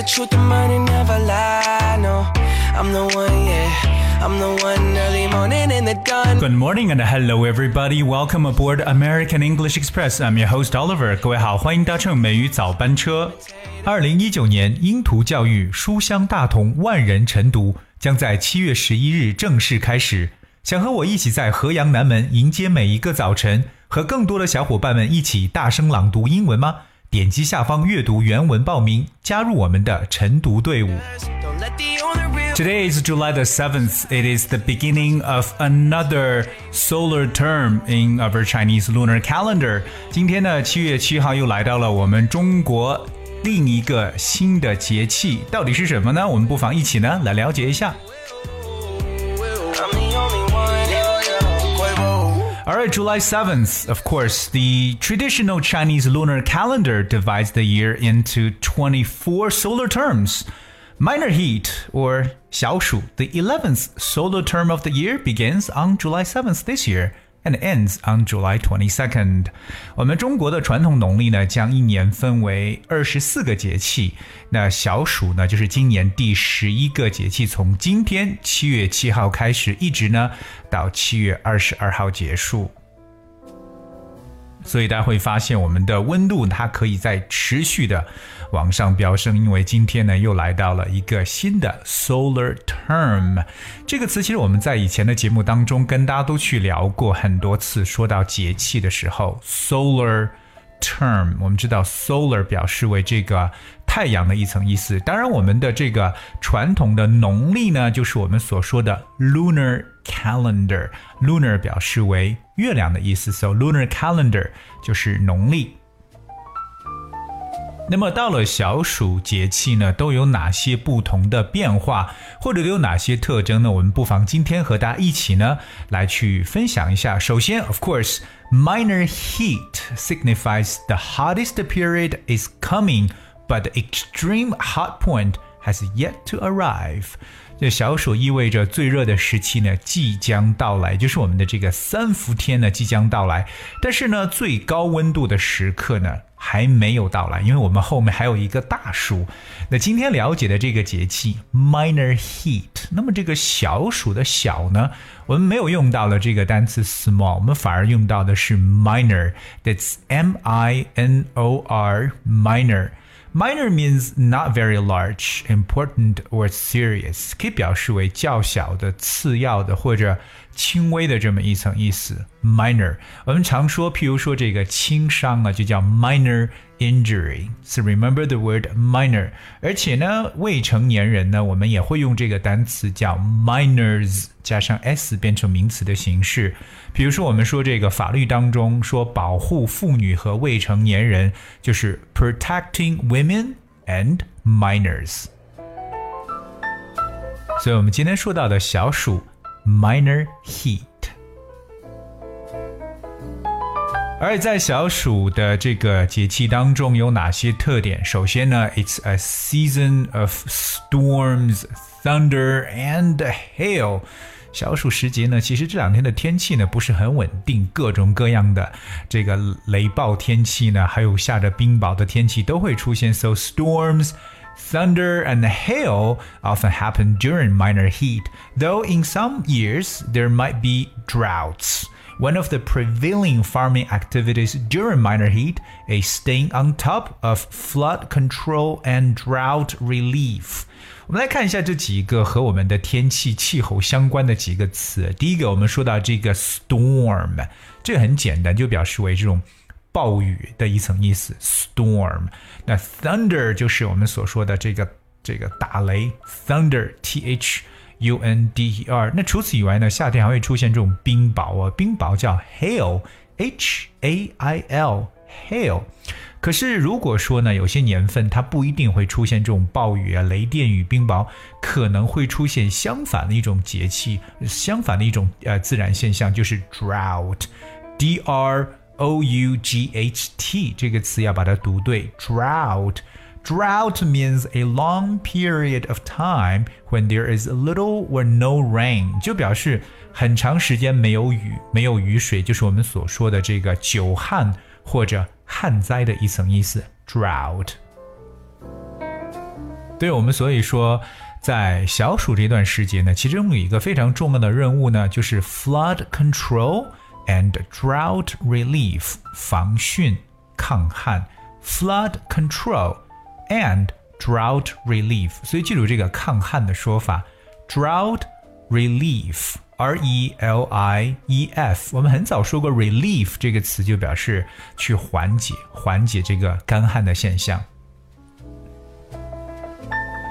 the truth, the money never lie. No, I'm the one, yeah. I'm the one early morning in the dawn. Good morning and hello everybody. Welcome aboard American English Express. I'm your host Oliver. 各位好，欢迎搭乘美语早班车。二零一九年英图教育书香大同万人晨读将在七月十一日正式开始。想和我一起在河阳南门迎接每一个早晨，和更多的小伙伴们一起大声朗读英文吗？点击下方阅读原文报名，加入我们的晨读队伍。Today is July the 7th. It is the beginning of another solar term in our Chinese lunar calendar. 今天呢，七月七号又来到了我们中国另一个新的节气，到底是什么呢？我们不妨一起呢来了解一下。 All right, July 7th, of course, the traditional Chinese lunar calendar divides the year into 24 solar terms. Minor heat, or 小暑, the 11th solar term of the year begins on July 7th this year and ends on July twenty second.。我们中国的传统农历呢，将一年分为二十四个节气。那小暑呢，就是今年第十一个节气，从今天七月七号开始，一直呢到七月二十二号结束。所以大家会发现，我们的温度它可以在持续的往上飙升，因为今天呢又来到了一个新的 solar term 这个词。其实我们在以前的节目当中跟大家都去聊过很多次，说到节气的时候，solar term，我们知道 solar 表示为这个太阳的一层意思。当然，我们的这个传统的农历呢，就是我们所说的 lunar calendar，lunar 表示为月亮的意思，so lunar calendar 就是农历。那么到了小暑节气呢，都有哪些不同的变化，或者有哪些特征呢？我们不妨今天和大家一起呢来去分享一下。首先，of course course，minor heat signifies the hottest period is coming, but the extreme hot point has yet to arrive. 这小暑意味着最热的时期呢即将到来，就是我们的这个三伏天呢即将到来。但是呢，最高温度的时刻呢还没有到来，因为我们后面还有一个大暑。那今天了解的这个节气 minor heat，那么这个小暑的小呢，我们没有用到了这个单词 small，我们反而用到的是 minor，that's M I N O R minor。Minor means not very large, important or serious，可以表示为较小的、次要的或者 轻微的这么一层意思。Minor，我们常说，譬如说这个轻伤啊，就叫 minor injury。So remember the word minor。而且呢，未成年人呢，我们也会用这个单词叫 minors，加上 s 变成名词的形式。比如说，我们说这个法律当中说保护妇女和未成年人，就是 protecting women and minors。所以我们今天说到的小鼠 minor heat。而在小暑的这个节气当中有哪些特点？首先呢，It's a season of storms, thunder and hail。小暑时节呢，其实这两天的天气呢不是很稳定，各种各样的这个雷暴天气呢，还有下着冰雹的天气都会出现。So storms. Thunder and hail often happen during minor heat, though in some years there might be droughts. One of the prevailing farming activities during minor heat is staying on top of flood control and drought relief. 我们来看一下这几个和我们的天气气候相关的几个词。第一个，我们说到这个 storm，这个很简单，就表示为这种 暴雨的一层意思。storm，那 thunder 就是我们所说的这个这个打雷，thunder，t h。U N D E R。那除此以外呢，夏天还会出现这种冰雹啊，冰雹叫 hail，H A I L，hail。可是如果说呢，有些年份它不一定会出现这种暴雨啊、雷电与冰雹，可能会出现相反的一种节气，相反的一种呃自然现象，就是 drought，D R O U G H T 这个词要把它读对，drought。Drought means a long period of time when there is little or no rain，就表示很长时间没有雨、没有雨水，就是我们所说的这个久旱或者旱灾的一层意思。Drought。 对我们所以说，在小暑这段时节呢，其中有一个非常重要的任务呢，就是 flood control and drought relief 防汛抗旱，flood control and drought relief。所以记住这个抗旱的说法，drought relief。R E L I E F，我们很早说过，relief 这个词就表示去缓解、缓解这个干旱的现象。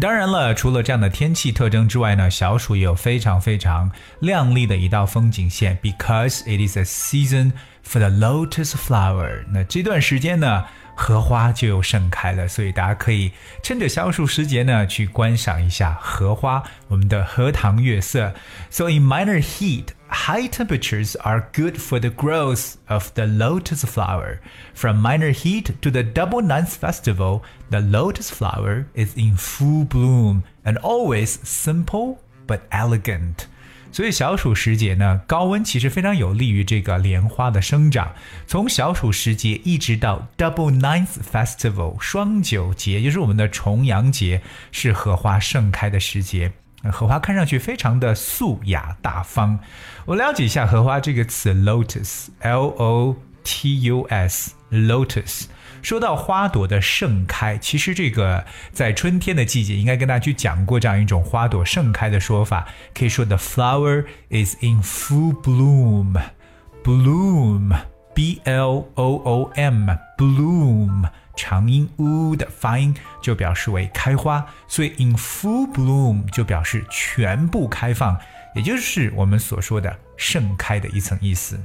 当然了，除了这样的天气特征之外呢，小暑也有非常非常亮丽的一道风景线，because it is a season for the lotus flower。那这段时间呢？荷花就又盛开了，所以大家可以趁着小暑时节呢，去观赏一下荷花，我们的荷塘月色。So in minor heat, high temperatures are good for the growth of the lotus flower. From minor heat to the Double Ninth Festival, the lotus flower is in full bloom and always simple but elegant. 所以小暑时节呢，高温其实非常有利于这个莲花的生长。从小暑时节一直到 Double Ninth Festival 双九节，就是我们的重阳节，是荷花盛开的时节。荷花看上去非常的素雅大方。我了解一下荷花这个词，lotus，L O T U S，lotus。说到花朵的盛开，其实这个在春天的季节，应该跟大家去讲过这样一种花朵盛开的说法，可以说 the flower is in full bloom，bloom，b l o o m，bloom，长音 u 的发音就表示为开花，所以 in full bloom 就表示全部开放，也就是我们所说的盛开的一层意思。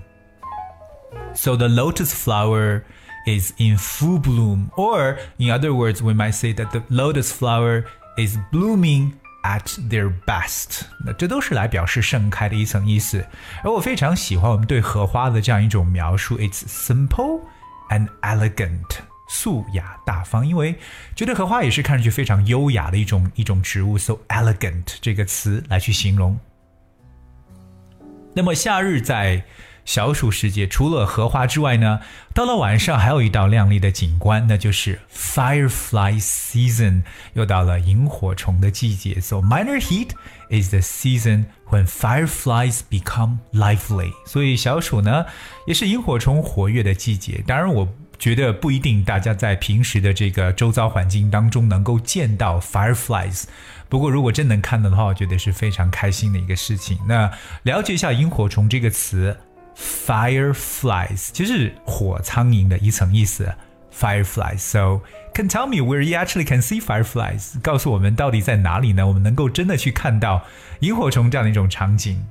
So the lotus flower is in full bloom. Or, in other words, we might say that the lotus flower is blooming at their best。那这都是来表示盛开的一层意思。而我非常喜欢我们对荷花的这样一种描述：It's simple and elegant。素雅大方，因为觉得荷花也是看上去非常优雅的一种一种植物，so elegant 这个词来去形容。那么夏日在 小暑时节，除了荷花之外呢，到了晚上还有一道亮丽的景观，那就是 firefly season，又到了萤火虫的季节。So minor heat is the season when fireflies become lively。所以小暑呢，也是萤火虫活跃的季节。当然，我觉得不一定大家在平时的这个周遭环境当中能够见到 fireflies。不过，如果真能看到的话，我觉得是非常开心的一个事情。那了解一下萤火虫这个词。Fireflies 就是火苍蝇的一层意思。Fireflies. So can tell me where you actually can see fireflies. 告诉我们到底在哪里呢？我们能够真的去看到萤火虫这样的一种场景。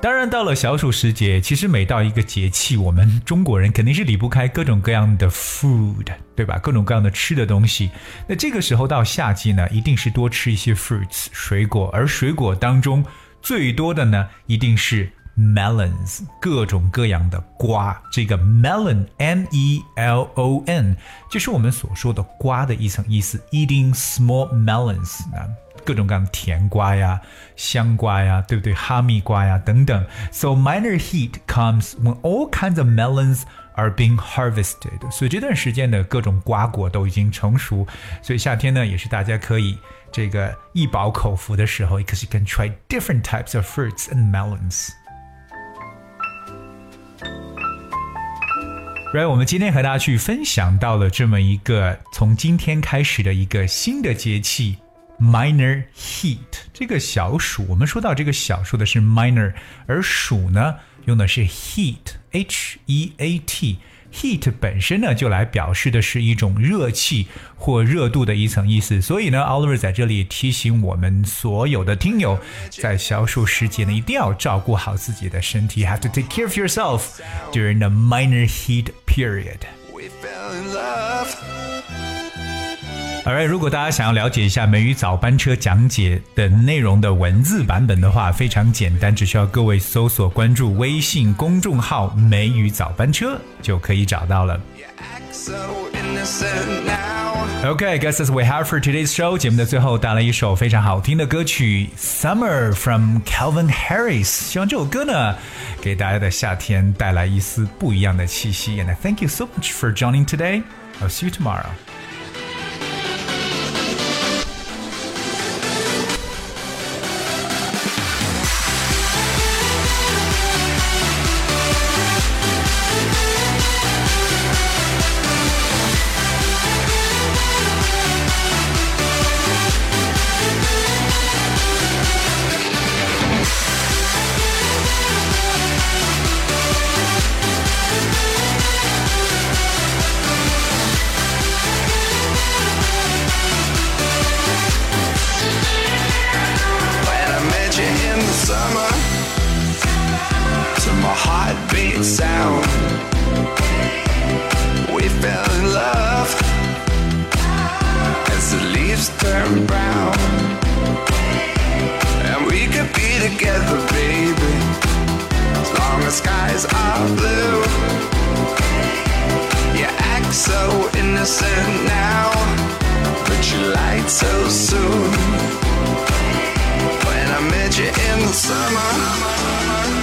当然，到了小暑时节，其实每到一个节气，我们中国人肯定是离不开各种各样的 food，对吧？各种各样的吃的东西。那这个时候到夏季呢，一定是多吃一些 fruits 水果，而水果当中。最多的呢，一定是 melons，各种各样的瓜。这个 melon，m e l o n，就是我们所说的瓜的一层意思。Eating small melons，啊，各种各样的甜瓜呀、香瓜呀，对不对？哈密瓜呀等等。So minor heat comes when all kinds of melons are being harvested。所以这段时间的各种瓜果都已经成熟，所以夏天呢，也是大家可以。 这个一饱口福的时候，because you can try different types of fruits and melons。Right，我们今天和大家去分享到了这么一个从今天开始的一个新的节气，minor heat。这个小暑，我们说到这个小说的是 minor，而暑呢用的是 heat，h e a t。 Heat 本身呢，就来表示的是一种热气或热度的一层意思。所以呢，Oliver 在这里提醒我们所有的听友，在销售时节呢，一定要照顾好自己的身体，have to take care of yourself during the minor heat period。Alright，如果大家想要了解一下美语早班车讲解的内容的文字版本的话，非常简单，只需要各位搜索关注微信公众号“美语早班车”就可以找到了。Okay, guess that's we have for today's show。节目的最后带来一首非常好听的歌曲《Summer》from Calvin Harris。希望这首歌呢，给大家的夏天带来一丝不一样的气息。And I thank you so much for joining today. I'll see you tomorrow. eyes are blue. You act so innocent now, but you lied so soon. When I met you in the summer.